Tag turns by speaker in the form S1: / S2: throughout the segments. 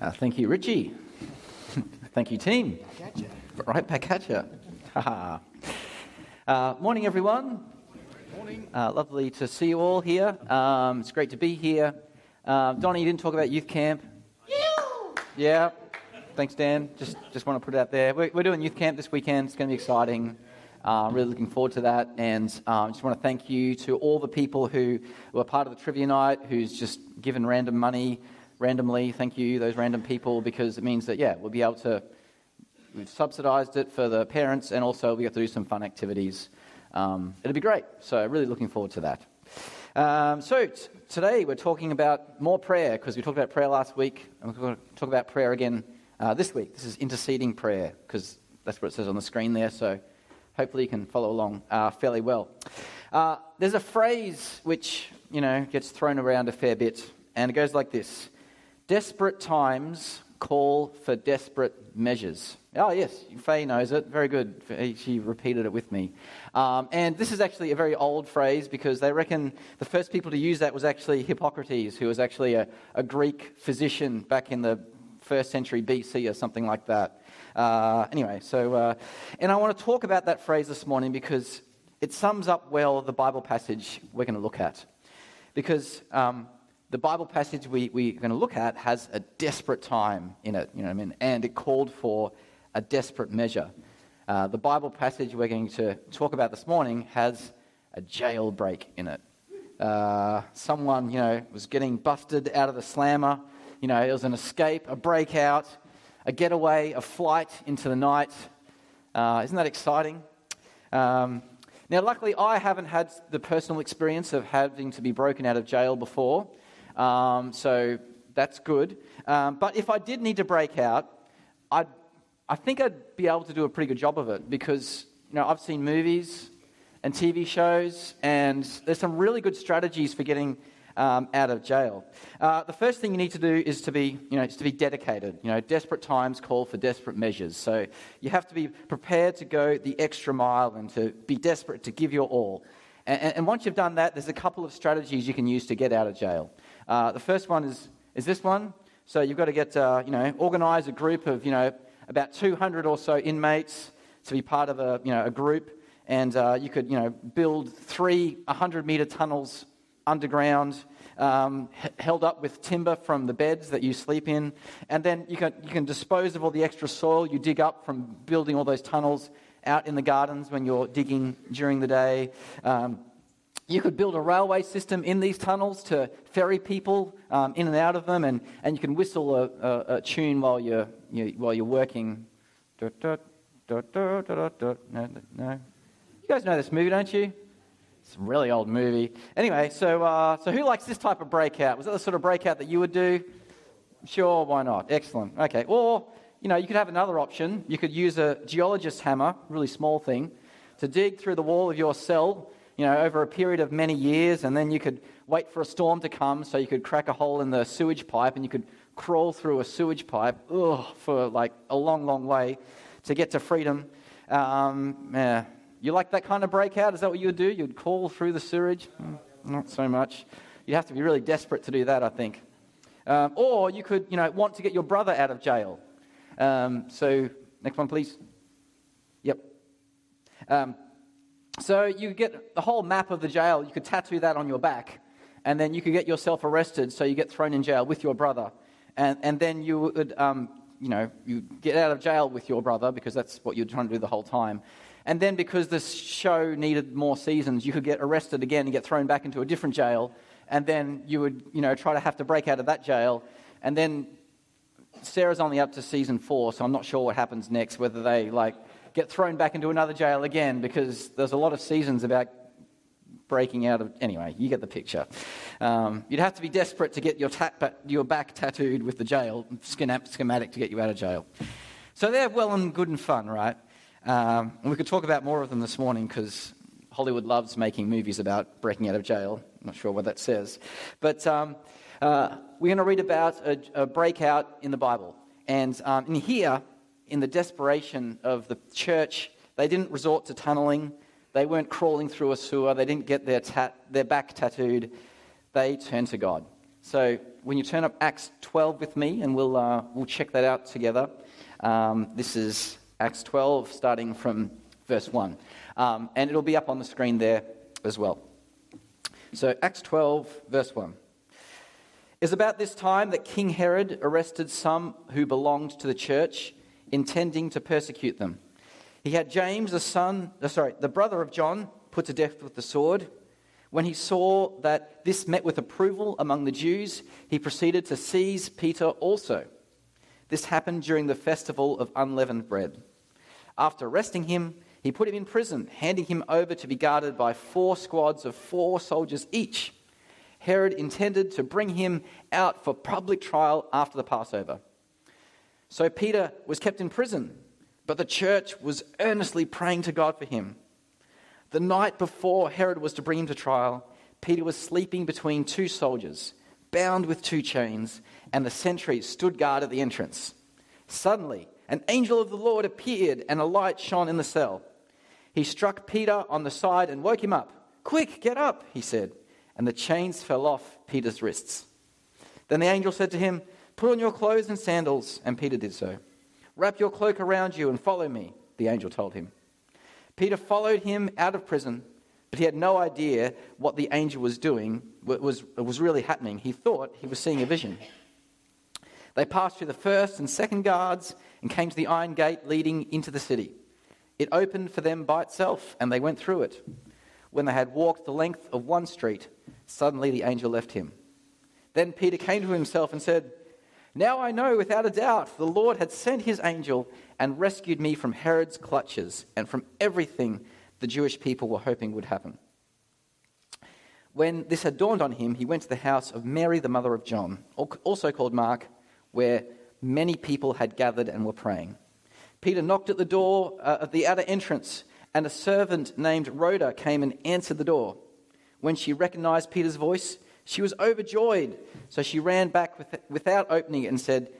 S1: Uh, thank you, Richie. thank you, team. Right back at you. uh, morning, everyone. Morning. Uh, lovely to see you all here. Um, it's great to be here. Uh, Donnie, you didn't talk about youth camp. Yeah. Thanks, Dan. Just just want to put it out there. We're, we're doing youth camp this weekend. It's going to be exciting. Uh, really looking forward to that. And I um, just want to thank you to all the people who were part of the trivia night, who's just given random money randomly. Thank you, those random people, because it means that, yeah, we'll be able to, we've subsidized it for the parents and also we get to do some fun activities. Um, it'll be great. So, really looking forward to that. Um, so, t- today we're talking about more prayer because we talked about prayer last week and we're going to talk about prayer again uh, this week. This is interceding prayer because that's what it says on the screen there. So, hopefully, you can follow along uh, fairly well. Uh, there's a phrase which, you know, gets thrown around a fair bit, and it goes like this Desperate times call for desperate measures. Oh, yes, Faye knows it. Very good. She repeated it with me. Um, and this is actually a very old phrase because they reckon the first people to use that was actually Hippocrates, who was actually a, a Greek physician back in the first century BC or something like that. Uh, anyway, so, uh, and I want to talk about that phrase this morning because it sums up well the Bible passage we're going to look at. Because um, the Bible passage we, we're going to look at has a desperate time in it, you know I mean? And it called for a desperate measure. Uh, the Bible passage we're going to talk about this morning has a jailbreak in it. Uh, someone, you know, was getting busted out of the slammer. You know, it was an escape, a breakout, a getaway, a flight into the night. Uh, isn't that exciting? Um, now, luckily, I haven't had the personal experience of having to be broken out of jail before. Um, so that's good. Um, but if I did need to break out, I'd, I think I'd be able to do a pretty good job of it because you know, I've seen movies and TV shows, and there's some really good strategies for getting um, out of jail. Uh, the first thing you need to do is to be, you know, is to be dedicated. You know, desperate times call for desperate measures. So you have to be prepared to go the extra mile and to be desperate to give your all. And, and once you've done that, there's a couple of strategies you can use to get out of jail. Uh, the first one is, is this one. So you've got to get, uh, you know, organise a group of, you know, about 200 or so inmates to be part of a, you know, a group. And uh, you could, you know, build three 100 metre tunnels underground, um, h- held up with timber from the beds that you sleep in. And then you can, you can dispose of all the extra soil you dig up from building all those tunnels out in the gardens when you're digging during the day. Um, you could build a railway system in these tunnels to ferry people um, in and out of them, and, and you can whistle a, a, a tune while you're, you, while you're working. No, no. You guys know this movie, don't you? It's a really old movie. Anyway, so, uh, so who likes this type of breakout? Was that the sort of breakout that you would do? Sure, why not? Excellent. Okay, or, you know, you could have another option. You could use a geologist's hammer, really small thing, to dig through the wall of your cell you know, over a period of many years, and then you could wait for a storm to come so you could crack a hole in the sewage pipe and you could crawl through a sewage pipe ugh, for like a long, long way to get to freedom. Um, yeah. You like that kind of breakout? Is that what you would do? You'd crawl through the sewage? Mm, not so much. You'd have to be really desperate to do that, I think. Um, or you could, you know, want to get your brother out of jail. Um, so, next one, please. Yep. So you get the whole map of the jail, you could tattoo that on your back, and then you could get yourself arrested, so you get thrown in jail with your brother. And, and then you would, um, you know, you get out of jail with your brother because that's what you're trying to do the whole time. And then because this show needed more seasons, you could get arrested again and get thrown back into a different jail. And then you would, you know, try to have to break out of that jail. And then Sarah's only up to season four, so I'm not sure what happens next, whether they, like, get thrown back into another jail again because there's a lot of seasons about breaking out of. Anyway, you get the picture. Um, you'd have to be desperate to get your, ta- your back tattooed with the jail schematic to get you out of jail. So they're well and good and fun, right? Um, and we could talk about more of them this morning because Hollywood loves making movies about breaking out of jail. I'm not sure what that says. But um, uh, we're going to read about a, a, breakout in the Bible. And um, in here, in the desperation of the church, they didn't resort to tunneling. They weren't crawling through a sewer. They didn't get their, their back tattooed. They turned to God. So when you turn up Acts 12 with me, and we'll, uh, we'll check that out together. Um, this is Acts 12, starting from verse 1. Um, and it'll be up on the screen there as well. So, Acts 12, verse 1. It's about this time that King Herod arrested some who belonged to the church, intending to persecute them. He had James, the son, uh, sorry, the brother of John, put to death with the sword. When he saw that this met with approval among the Jews, he proceeded to seize Peter also. This happened during the festival of unleavened bread. After arresting him, he put him in prison, handing him over to be guarded by four squads of four soldiers each. Herod intended to bring him out for public trial after the Passover. So Peter was kept in prison, but the church was earnestly praying to God for him. The night before Herod was to bring him to trial, Peter was sleeping between two soldiers, bound with two chains, and the sentries stood guard at the entrance. Suddenly, an angel of the Lord appeared, and a light shone in the cell. He struck Peter on the side and woke him up. Quick, get up, he said, and the chains fell off Peter's wrists. Then the angel said to him, Put on your clothes and sandals, and Peter did so. Wrap your cloak around you and follow me, the angel told him. Peter followed him out of prison, but he had no idea what the angel was doing, what was, was really happening. He thought he was seeing a vision. They passed through the first and second guards and came to the iron gate leading into the city. It opened for them by itself, and they went through it. When they had walked the length of one street, suddenly the angel left him. Then Peter came to himself and said, Now I know without a doubt the Lord had sent his angel and rescued me from Herod's clutches and from everything the Jewish people were hoping would happen. When this had dawned on him, he went to the house of Mary, the mother of John, also called Mark, where many people had gathered and were praying. Peter knocked at the door uh, at the outer entrance, and a servant named Rhoda came and answered the door. When she recognized Peter's voice, she was overjoyed. So she ran back with, without opening it and said,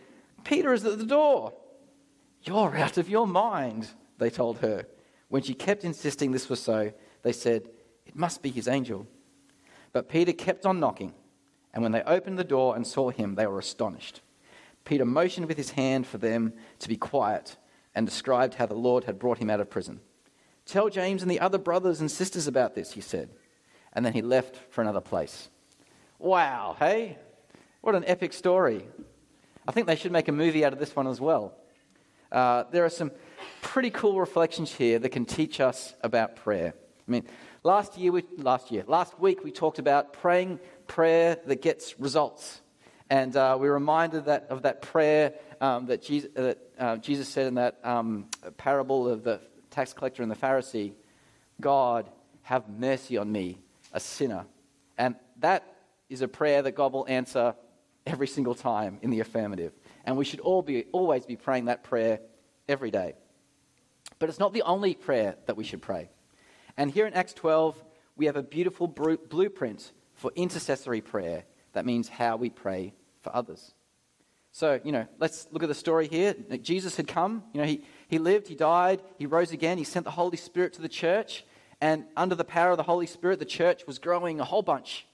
S1: Peter is at the door. You're out of your mind, they told her. When she kept insisting this was so, they said, It must be his angel. But Peter kept on knocking, and when they opened the door and saw him, they were astonished. Peter motioned with his hand for them to be quiet and described how the Lord had brought him out of prison. Tell James and the other brothers and sisters about this, he said. And then he left for another place. Wow, hey? What an epic story. I think they should make a movie out of this one as well. Uh, there are some pretty cool reflections here that can teach us about prayer. I mean, last year, we, last year, last week, we talked about praying prayer that gets results, and uh, we are reminded that of that prayer um, that, Jesus, that uh, Jesus, said in that um, parable of the tax collector and the Pharisee, "God, have mercy on me, a sinner," and that is a prayer that God will answer every single time in the affirmative. And we should all be, always be praying that prayer every day. But it's not the only prayer that we should pray. And here in Acts 12, we have a beautiful blueprint for intercessory prayer. That means how we pray for others. So, you know, let's look at the story here. Jesus had come, you know, he, he lived, he died, he rose again, he sent the Holy Spirit to the church, and under the power of the Holy Spirit, the church was growing a whole bunch.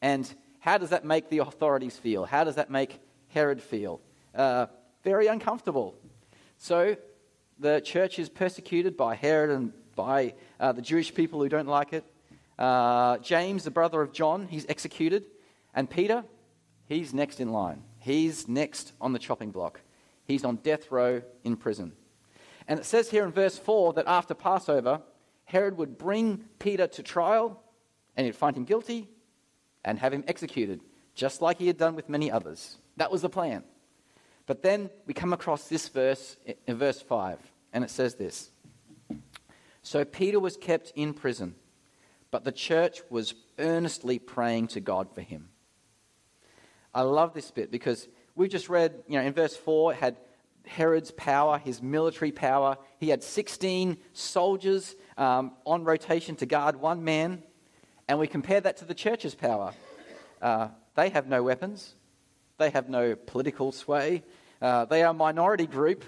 S1: And how does that make the authorities feel? How does that make Herod feel? uh, very uncomfortable. So the church is persecuted by Herod and by uh, the Jewish people who don't like it. Uh, James, the brother of John, he's executed. And Peter, he's next in line. He's next on the chopping block. He's on death row in prison. And it says here in verse 4 that after Passover, Herod would bring Peter to trial and he'd find him guilty and have him executed, just like he had done with many others. That was the plan. But then we come across this verse in verse 5, and it says this So Peter was kept in prison, but the church was earnestly praying to God for him. I love this bit because we just read, you know, in verse 4, it had Herod's power, his military power. He had 16 soldiers um, on rotation to guard one man. And we compare that to the church's power. Uh, they have no weapons, they have no political sway. Uh, they are a minority group.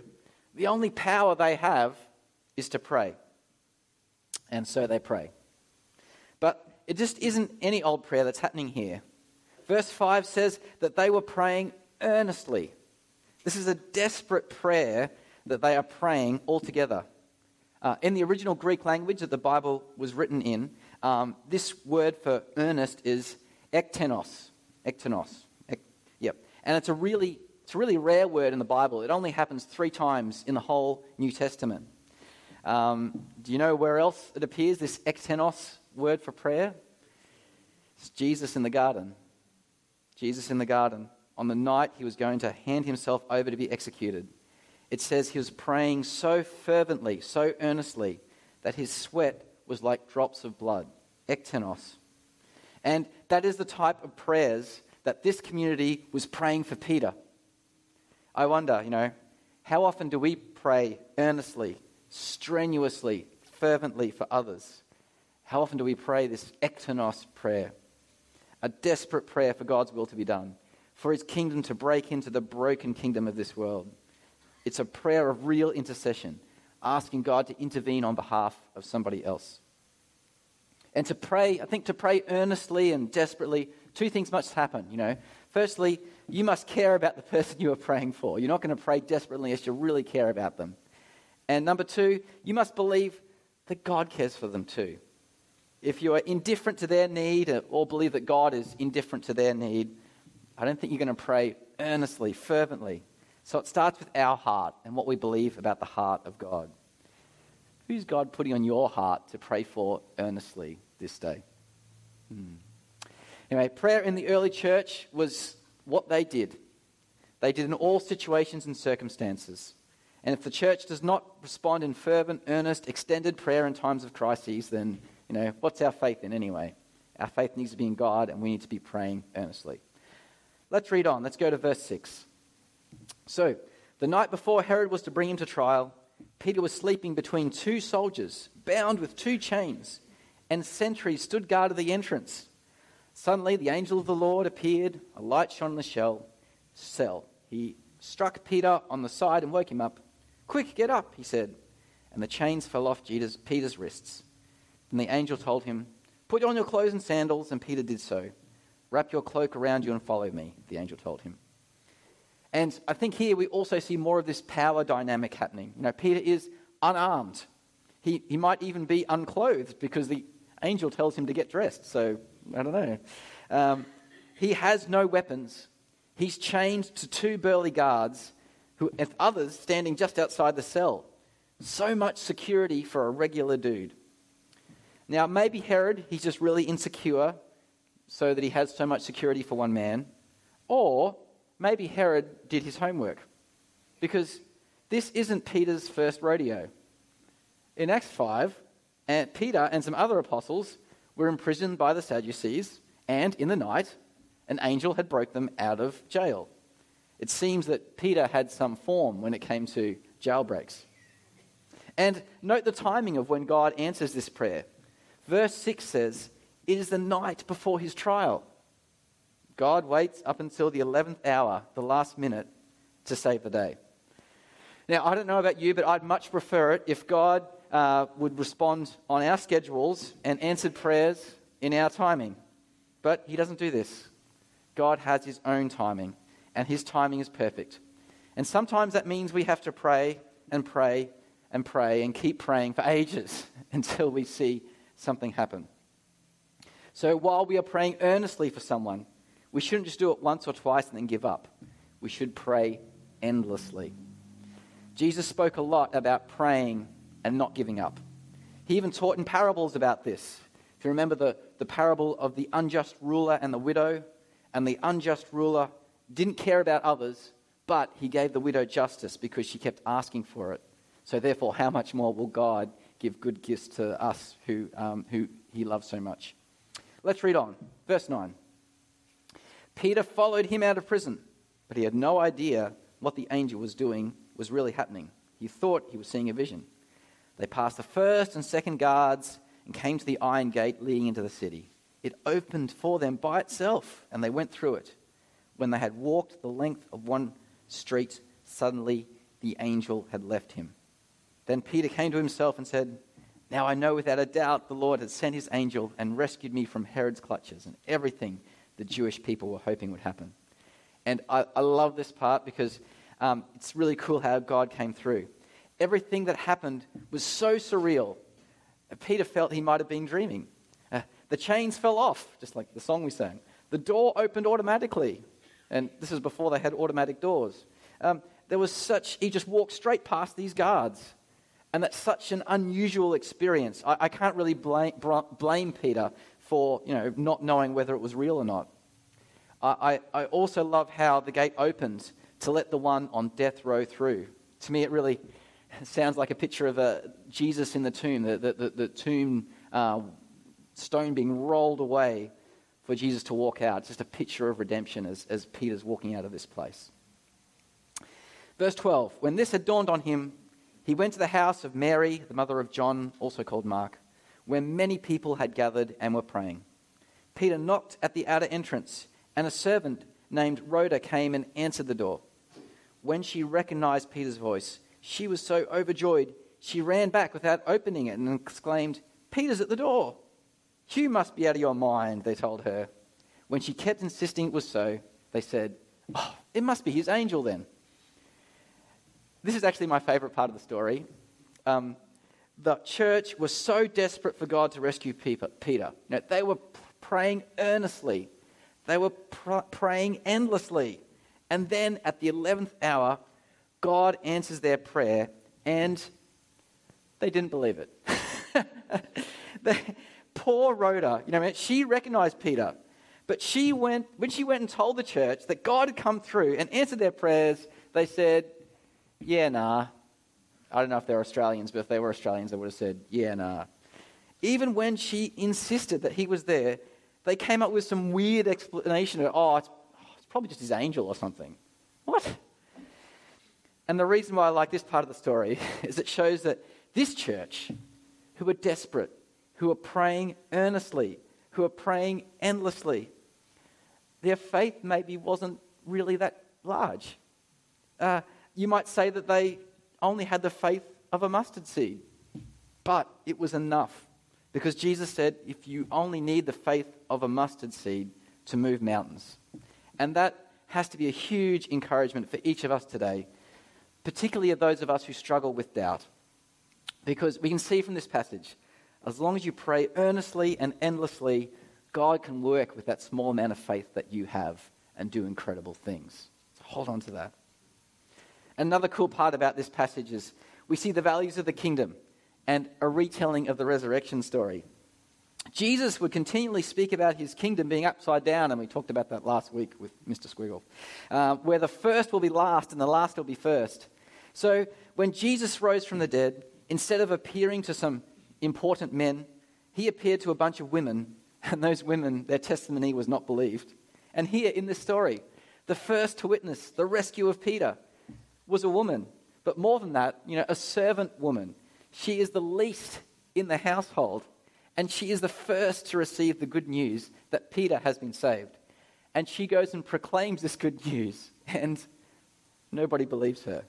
S1: The only power they have is to pray. And so they pray. But it just isn't any old prayer that's happening here. Verse 5 says that they were praying earnestly. This is a desperate prayer that they are praying all together. Uh, in the original Greek language that the Bible was written in, um, this word for earnest is ektenos. Ektenos. Ek, yep. And it's a really it's a really rare word in the Bible. It only happens three times in the whole New Testament. Um, do you know where else it appears, this ektenos word for prayer? It's Jesus in the garden. Jesus in the garden. On the night he was going to hand himself over to be executed, it says he was praying so fervently, so earnestly, that his sweat was like drops of blood. Ektenos. And that is the type of prayers that this community was praying for Peter. I wonder, you know, how often do we pray earnestly, strenuously, fervently for others? How often do we pray this ektenos prayer? A desperate prayer for God's will to be done, for his kingdom to break into the broken kingdom of this world. It's a prayer of real intercession, asking God to intervene on behalf of somebody else. And to pray, I think to pray earnestly and desperately, two things must happen, you know. Firstly, you must care about the person you are praying for. You're not going to pray desperately unless you really care about them. And number two, you must believe that God cares for them too. If you are indifferent to their need or believe that God is indifferent to their need, I don't think you're going to pray earnestly, fervently. So it starts with our heart and what we believe about the heart of God. Who's God putting on your heart to pray for earnestly this day? Hmm. Anyway, prayer in the early church was what they did. They did in all situations and circumstances. And if the church does not respond in fervent, earnest, extended prayer in times of crises, then, you know, what's our faith in anyway? Our faith needs to be in God, and we need to be praying earnestly. Let's read on. Let's go to verse 6. So, the night before Herod was to bring him to trial, Peter was sleeping between two soldiers, bound with two chains, and sentries stood guard at the entrance. Suddenly, the angel of the Lord appeared. A light shone in the shell, cell. He struck Peter on the side and woke him up. Quick, get up, he said. And the chains fell off Peter's wrists. Then the angel told him, Put on your clothes and sandals, and Peter did so. Wrap your cloak around you and follow me, the angel told him. And I think here we also see more of this power dynamic happening. You know, Peter is unarmed. He, he might even be unclothed because the angel tells him to get dressed. So I don't know. Um, he has no weapons. He's chained to two burly guards, who, others standing just outside the cell. So much security for a regular dude. Now, maybe Herod, he's just really insecure, so that he has so much security for one man. Or maybe Herod did his homework. Because this isn't Peter's first rodeo. In Acts 5, Peter and some other apostles were imprisoned by the Sadducees, and in the night, an angel had broke them out of jail. It seems that Peter had some form when it came to jailbreaks. And note the timing of when God answers this prayer. Verse 6 says, It is the night before his trial. God waits up until the 11th hour, the last minute, to save the day. Now, I don't know about you, but I'd much prefer it if God uh, would respond on our schedules and answered prayers in our timing. But he doesn't do this. God has his own timing, and his timing is perfect. And sometimes that means we have to pray and pray and pray and keep praying for ages until we see something happen. So while we are praying earnestly for someone, we shouldn't just do it once or twice and then give up. We should pray endlessly. Jesus spoke a lot about praying and not giving up. He even taught in parables about this. If you remember the, the parable of the unjust ruler and the widow, and the unjust ruler didn't care about others, but he gave the widow justice because she kept asking for it. So, therefore, how much more will God give good gifts to us who, um, who he loves so much? Let's read on. Verse 9. Peter followed him out of prison, but he had no idea what the angel was doing was really happening. He thought he was seeing a vision. They passed the first and second guards and came to the iron gate leading into the city. It opened for them by itself, and they went through it. When they had walked the length of one street, suddenly the angel had left him. Then Peter came to himself and said, Now I know without a doubt the Lord has sent his angel and rescued me from Herod's clutches and everything the Jewish people were hoping would happen. And I, I love this part because um, it's really cool how God came through. Everything that happened was so surreal. Peter felt he might have been dreaming. Uh, the chains fell off, just like the song we sang. The door opened automatically. And this is before they had automatic doors. Um, there was such, he just walked straight past these guards. And that's such an unusual experience. I, I can't really blame, blame Peter for you know, not knowing whether it was real or not. I, I, I also love how the gate opens to let the one on death row through. To me, it really sounds like a picture of a Jesus in the tomb, the, the, the, the tomb uh, stone being rolled away for Jesus to walk out. It's just a picture of redemption as, as Peter's walking out of this place. Verse 12 When this had dawned on him, he went to the house of Mary, the mother of John, also called Mark, where many people had gathered and were praying. Peter knocked at the outer entrance, and a servant named Rhoda came and answered the door. When she recognized Peter's voice, she was so overjoyed she ran back without opening it and exclaimed, Peter's at the door. You must be out of your mind, they told her. When she kept insisting it was so, they said, Oh, it must be his angel then. This is actually my favorite part of the story. Um, the church was so desperate for God to rescue Peter. Now, they were praying earnestly, they were pr- praying endlessly. And then at the 11th hour, God answers their prayer, and they didn't believe it. the, poor Rhoda, you know, she recognized Peter, but she went, when she went and told the church that God had come through and answered their prayers, they said, Yeah, nah. I don't know if they're Australians, but if they were Australians, they would have said, Yeah, nah. Even when she insisted that he was there, they came up with some weird explanation of, oh, it's, oh, it's probably just his angel or something. What? And the reason why I like this part of the story is it shows that this church, who were desperate, who were praying earnestly, who were praying endlessly, their faith maybe wasn't really that large. Uh, you might say that they only had the faith of a mustard seed, but it was enough because Jesus said, if you only need the faith of a mustard seed to move mountains. And that has to be a huge encouragement for each of us today, particularly of those of us who struggle with doubt. Because we can see from this passage, as long as you pray earnestly and endlessly, God can work with that small amount of faith that you have and do incredible things. So hold on to that. Another cool part about this passage is we see the values of the kingdom and a retelling of the resurrection story. Jesus would continually speak about his kingdom being upside down, and we talked about that last week with Mr. Squiggle, uh, where the first will be last and the last will be first. So when Jesus rose from the dead, instead of appearing to some important men, he appeared to a bunch of women, and those women, their testimony was not believed. And here in this story, the first to witness the rescue of Peter was a woman. But more than that, you know, a servant woman. She is the least in the household, and she is the first to receive the good news that Peter has been saved. And she goes and proclaims this good news, and nobody believes her.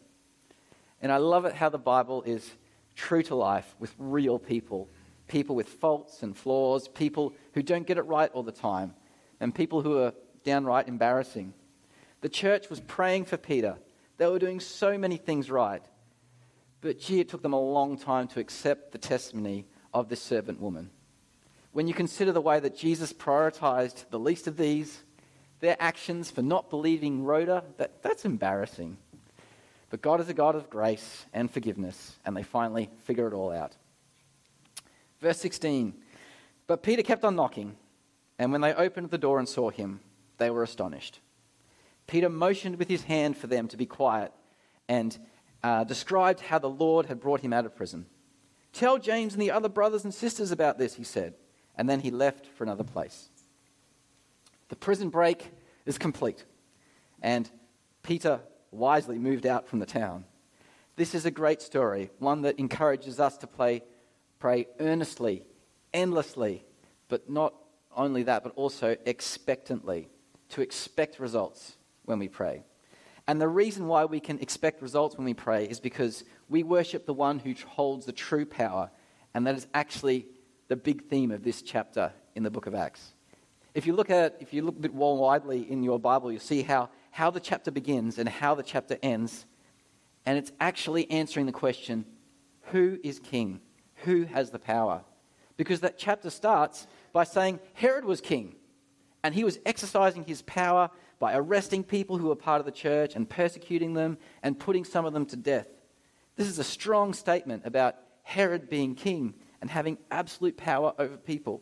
S1: And I love it how the Bible is true to life with real people people with faults and flaws, people who don't get it right all the time, and people who are downright embarrassing. The church was praying for Peter. They were doing so many things right. But gee, it took them a long time to accept the testimony of this servant woman. When you consider the way that Jesus prioritized the least of these, their actions for not believing Rhoda, that, that's embarrassing. But God is a God of grace and forgiveness, and they finally figure it all out. Verse 16 But Peter kept on knocking, and when they opened the door and saw him, they were astonished. Peter motioned with his hand for them to be quiet and uh, described how the Lord had brought him out of prison. Tell James and the other brothers and sisters about this, he said, and then he left for another place. The prison break is complete, and Peter wisely moved out from the town. This is a great story, one that encourages us to play, pray earnestly, endlessly, but not only that, but also expectantly, to expect results when we pray. And the reason why we can expect results when we pray is because we worship the one who holds the true power, and that is actually the big theme of this chapter in the book of Acts. If you look at, if you look a bit more widely in your Bible, you'll see how, how the chapter begins and how the chapter ends. And it's actually answering the question who is king? Who has the power? Because that chapter starts by saying Herod was king and he was exercising his power by arresting people who were part of the church and persecuting them and putting some of them to death. This is a strong statement about Herod being king and having absolute power over people.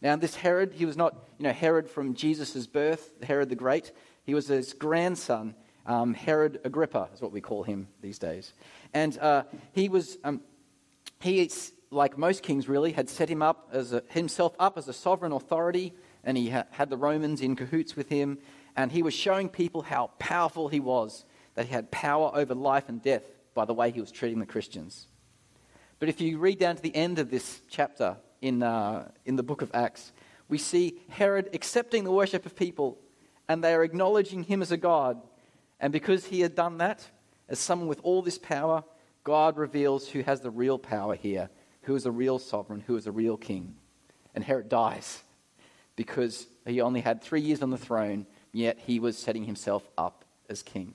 S1: Now, this Herod, he was not, you know, Herod from Jesus' birth, Herod the Great. He was his grandson, um, Herod Agrippa, is what we call him these days. And uh, he was, um, he, like most kings really, had set him up as a, himself up as a sovereign authority, and he ha- had the Romans in cahoots with him, and he was showing people how powerful he was, that he had power over life and death by the way he was treating the Christians. But if you read down to the end of this chapter in, uh, in the book of Acts, we see Herod accepting the worship of people and they are acknowledging him as a God. And because he had done that, as someone with all this power, God reveals who has the real power here, who is a real sovereign, who is a real king. And Herod dies because he only had three years on the throne, yet he was setting himself up as king.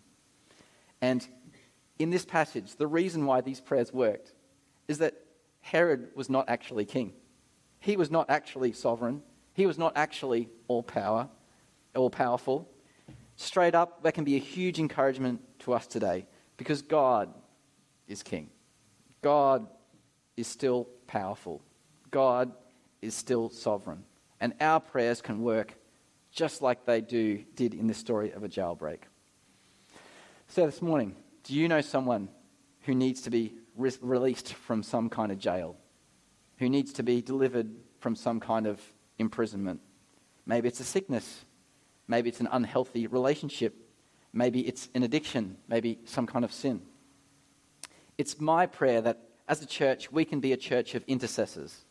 S1: And in this passage, the reason why these prayers worked is that Herod was not actually king. He was not actually sovereign. He was not actually all power, all powerful. Straight up, that can be a huge encouragement to us today because God is king. God is still powerful. God is still sovereign. And our prayers can work just like they do did in the story of a jailbreak. So this morning, do you know someone who needs to be re- released from some kind of jail, who needs to be delivered from some kind of imprisonment. Maybe it's a sickness. Maybe it's an unhealthy relationship. Maybe it's an addiction. Maybe some kind of sin. It's my prayer that as a church, we can be a church of intercessors,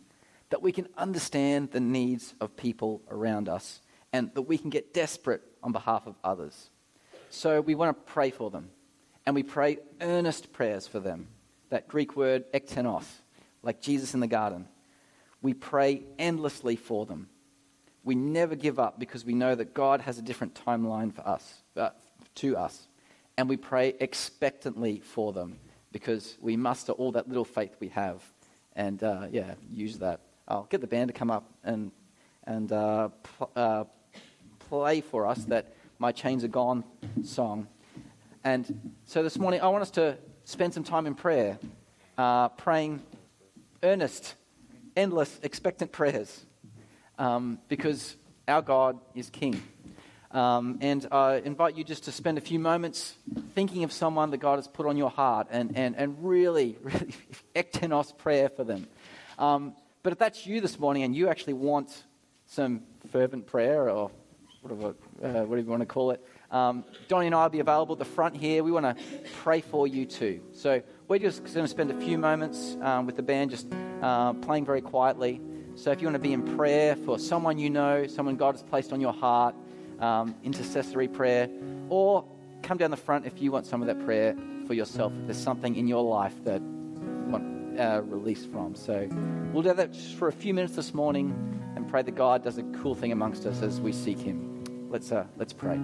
S1: that we can understand the needs of people around us, and that we can get desperate on behalf of others. So we want to pray for them, and we pray earnest prayers for them that Greek word ektenos, like Jesus in the garden. We pray endlessly for them. We never give up because we know that God has a different timeline for us, uh, to us. And we pray expectantly for them because we muster all that little faith we have and, uh, yeah, use that. I'll get the band to come up and, and uh, pl- uh, play for us that My Chains Are Gone song. And so this morning, I want us to spend some time in prayer, uh, praying earnest, endless, expectant prayers, um, because our God is King. Um, and I invite you just to spend a few moments thinking of someone that God has put on your heart and, and, and really, really ektenos prayer for them. Um, but if that's you this morning and you actually want some fervent prayer or whatever, uh, whatever you want to call it, um, Donnie and I will be available at the front here. We want to pray for you too. So we're just going to spend a few moments um, with the band just uh, playing very quietly. So if you want to be in prayer for someone you know, someone God has placed on your heart, um, intercessory prayer, or come down the front if you want some of that prayer for yourself. If there's something in your life that uh, release from. So we'll do that for a few minutes this morning and pray that God does a cool thing amongst us as we seek Him. Let's, uh, let's pray.